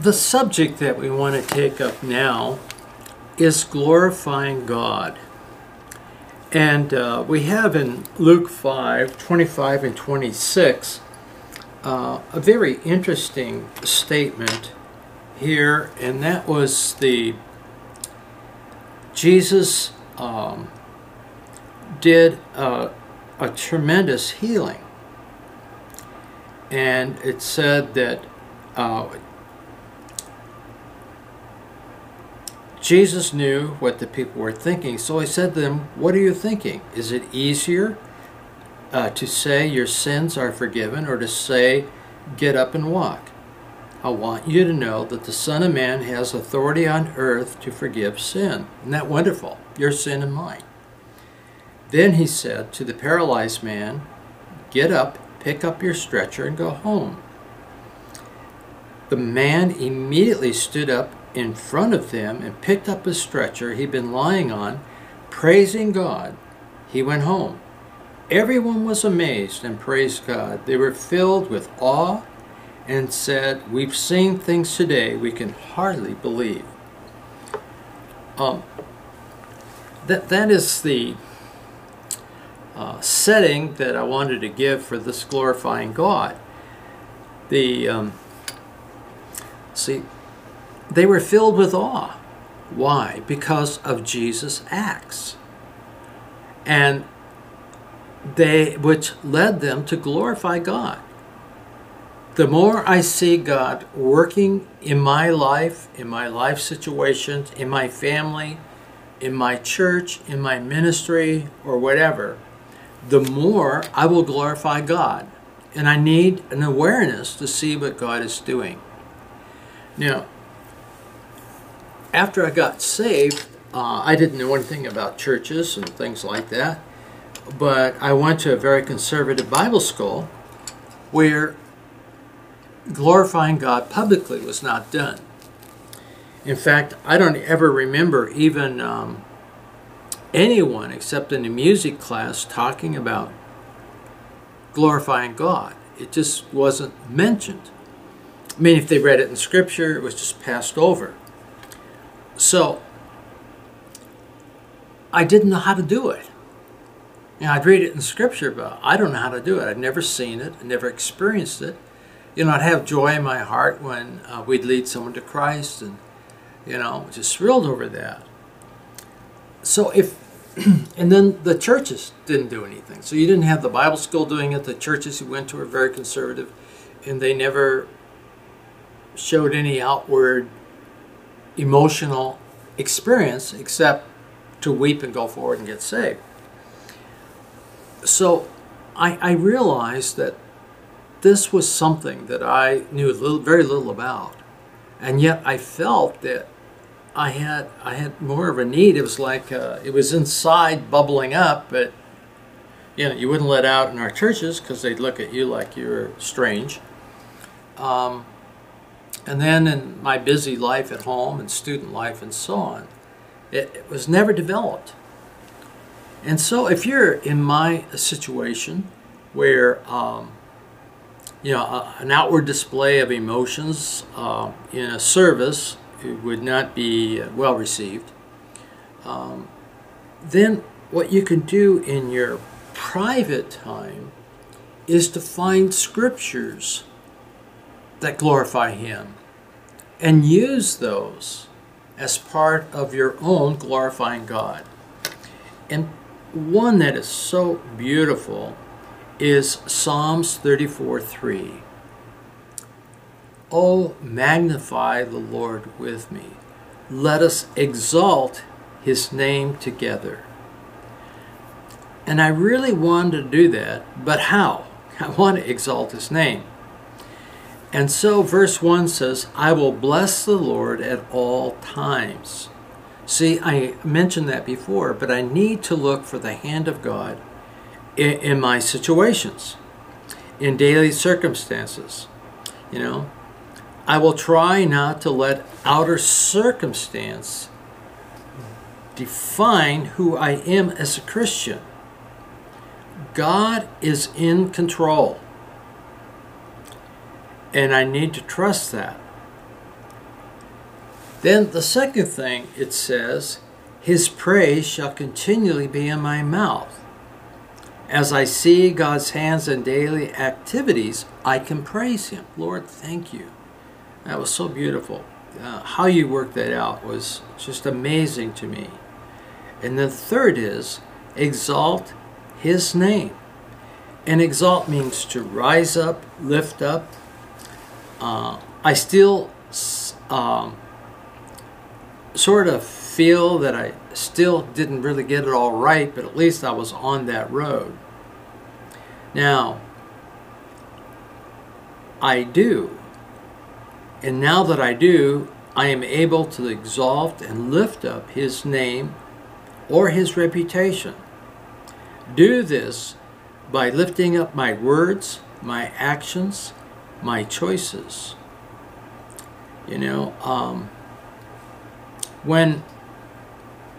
the subject that we want to take up now is glorifying God. And uh, we have in Luke 5 25 and 26 uh, a very interesting statement here, and that was the Jesus um, did a, a tremendous healing. And it said that uh, Jesus knew what the people were thinking, so he said to them, What are you thinking? Is it easier uh, to say your sins are forgiven or to say, Get up and walk? I want you to know that the Son of Man has authority on earth to forgive sin. Isn't that wonderful? Your sin and mine. Then he said to the paralyzed man, Get up, pick up your stretcher, and go home. The man immediately stood up in front of them and picked up his stretcher he'd been lying on, praising God. He went home. Everyone was amazed and praised God. They were filled with awe and said, We've seen things today we can hardly believe. Um, that, that is the uh, setting that I wanted to give for this glorifying God. The um, see, they were filled with awe. Why? Because of Jesus' acts, and they which led them to glorify God the more I see God working in my life, in my life situations, in my family, in my church, in my ministry, or whatever, the more I will glorify God. And I need an awareness to see what God is doing. Now, after I got saved, uh, I didn't know anything about churches and things like that, but I went to a very conservative Bible school where glorifying God publicly was not done. In fact, I don't ever remember even um, anyone except in the music class talking about glorifying God. It just wasn't mentioned. I mean, if they read it in Scripture, it was just passed over. So, I didn't know how to do it. You know, I'd read it in Scripture, but I don't know how to do it. I'd never seen it, I'd never experienced it you know, I'd have joy in my heart when uh, we'd lead someone to Christ, and you know, just thrilled over that. So if, and then the churches didn't do anything. So you didn't have the Bible school doing it. The churches you went to were very conservative, and they never showed any outward emotional experience except to weep and go forward and get saved. So I, I realized that this was something that I knew little, very little about, and yet I felt that I had I had more of a need. It was like uh, it was inside bubbling up, but you know you wouldn't let out in our churches because they'd look at you like you were strange. Um, and then in my busy life at home and student life and so on, it, it was never developed. And so if you're in my situation where um, you know, a, an outward display of emotions uh, in a service would not be well received. Um, then what you can do in your private time is to find scriptures that glorify Him and use those as part of your own glorifying God. And one that is so beautiful is Psalms 34 3. Oh, magnify the Lord with me. Let us exalt his name together. And I really wanted to do that, but how? I want to exalt his name. And so verse 1 says, I will bless the Lord at all times. See, I mentioned that before, but I need to look for the hand of God in, in my situations, in daily circumstances. You know, I will try not to let outer circumstance define who I am as a Christian. God is in control. And I need to trust that. Then the second thing it says, His praise shall continually be in my mouth. As I see God's hands in daily activities, I can praise Him. Lord, thank you. That was so beautiful. Uh, how you worked that out was just amazing to me. And the third is exalt His name. And exalt means to rise up, lift up. Uh, I still um, sort of feel that I still didn't really get it all right, but at least I was on that road. Now, I do. And now that I do, I am able to exalt and lift up his name or his reputation. Do this by lifting up my words, my actions, my choices. You know, um, when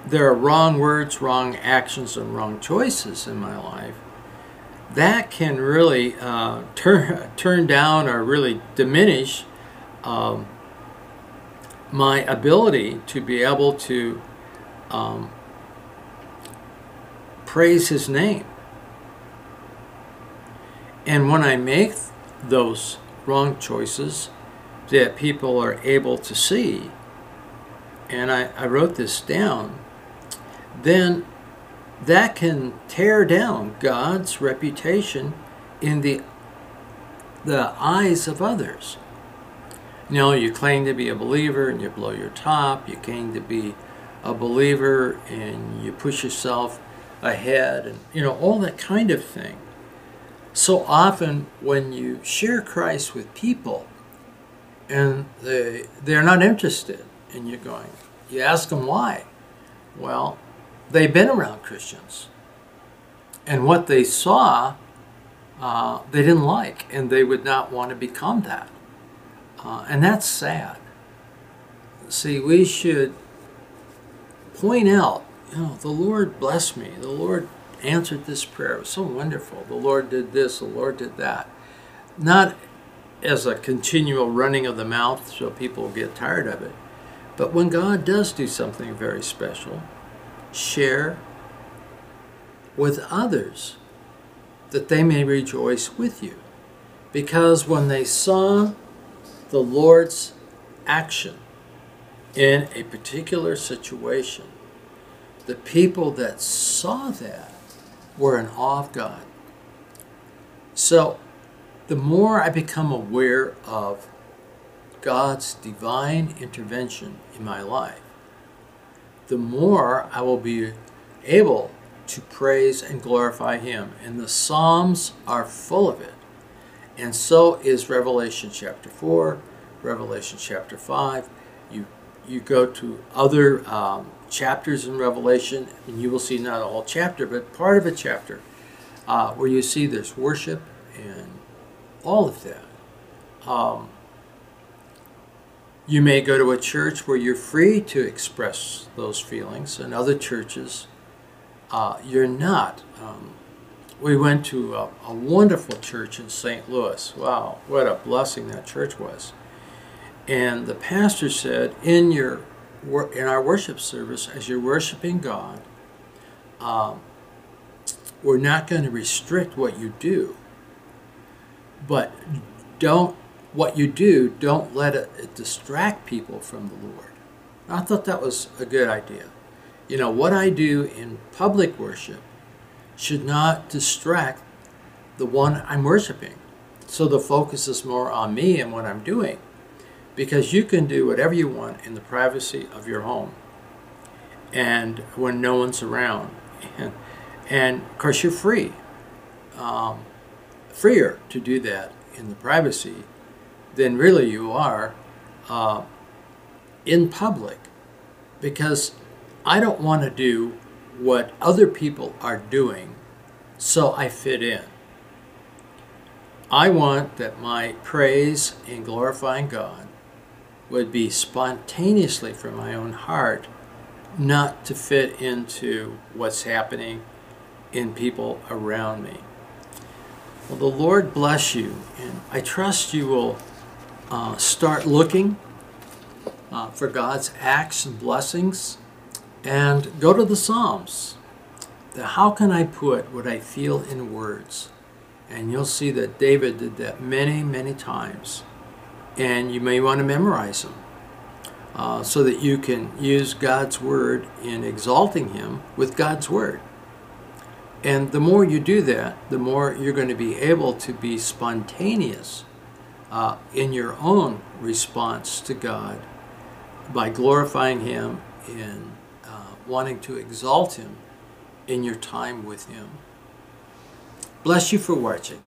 there are wrong words, wrong actions, and wrong choices in my life, that can really uh, turn turn down or really diminish um, my ability to be able to um, praise His name. And when I make those wrong choices that people are able to see, and I, I wrote this down, then that can tear down God's reputation in the the eyes of others. You know, you claim to be a believer and you blow your top, you claim to be a believer and you push yourself ahead and you know all that kind of thing. So often when you share Christ with people and they they're not interested and you're going, you ask them why. Well, they've been around Christians. And what they saw, uh, they didn't like, and they would not want to become that. Uh, and that's sad. See, we should point out, you know, the Lord blessed me. The Lord answered this prayer. It was so wonderful. The Lord did this, the Lord did that. Not as a continual running of the mouth so people get tired of it, but when God does do something very special, share with others that they may rejoice with you. Because when they saw the Lord's action in a particular situation, the people that saw that were in awe of God. So, the more I become aware of God's divine intervention in my life, the more I will be able to praise and glorify Him. And the Psalms are full of it. And so is Revelation chapter 4, Revelation chapter 5. You, you go to other um, chapters in Revelation, and you will see not a whole chapter, but part of a chapter uh, where you see there's worship and all of that. Um, you may go to a church where you're free to express those feelings, and other churches uh, you're not. Um, we went to a, a, wonderful church in St. Louis. Wow, what a blessing that church was! And the pastor said, in your in our worship service, as you're worshiping God, um, we're not going to restrict what you do, but don't what you do, don't let it distract people from the Lord. I thought that was a good idea. You know, what I do in public worship should not distract the one I'm worshiping. So the focus is more on me and what I'm doing. Because you can do whatever you want in the privacy of your home and when no one's around. And, of course, you're free, um, freer to do that in the privacy than really you are uh, in public because I don't want to do what other people are doing so I fit in. I want that my praise in glorifying God would be spontaneously from my own heart, not to fit into what's happening in people around me. Well, the Lord bless you, and I trust you will uh, start looking uh, for God's acts and blessings. And go to the Psalms. The, How can I put what I feel in words? And you'll see that David did that many, many times. And you may want to memorize them uh, so that you can use God's Word in exalting Him with God's Word. And the more you do that, the more you're going to be able to be spontaneous uh, in your own response to God by glorifying Him and uh, wanting to exalt Him in your time with Him. Bless you for watching.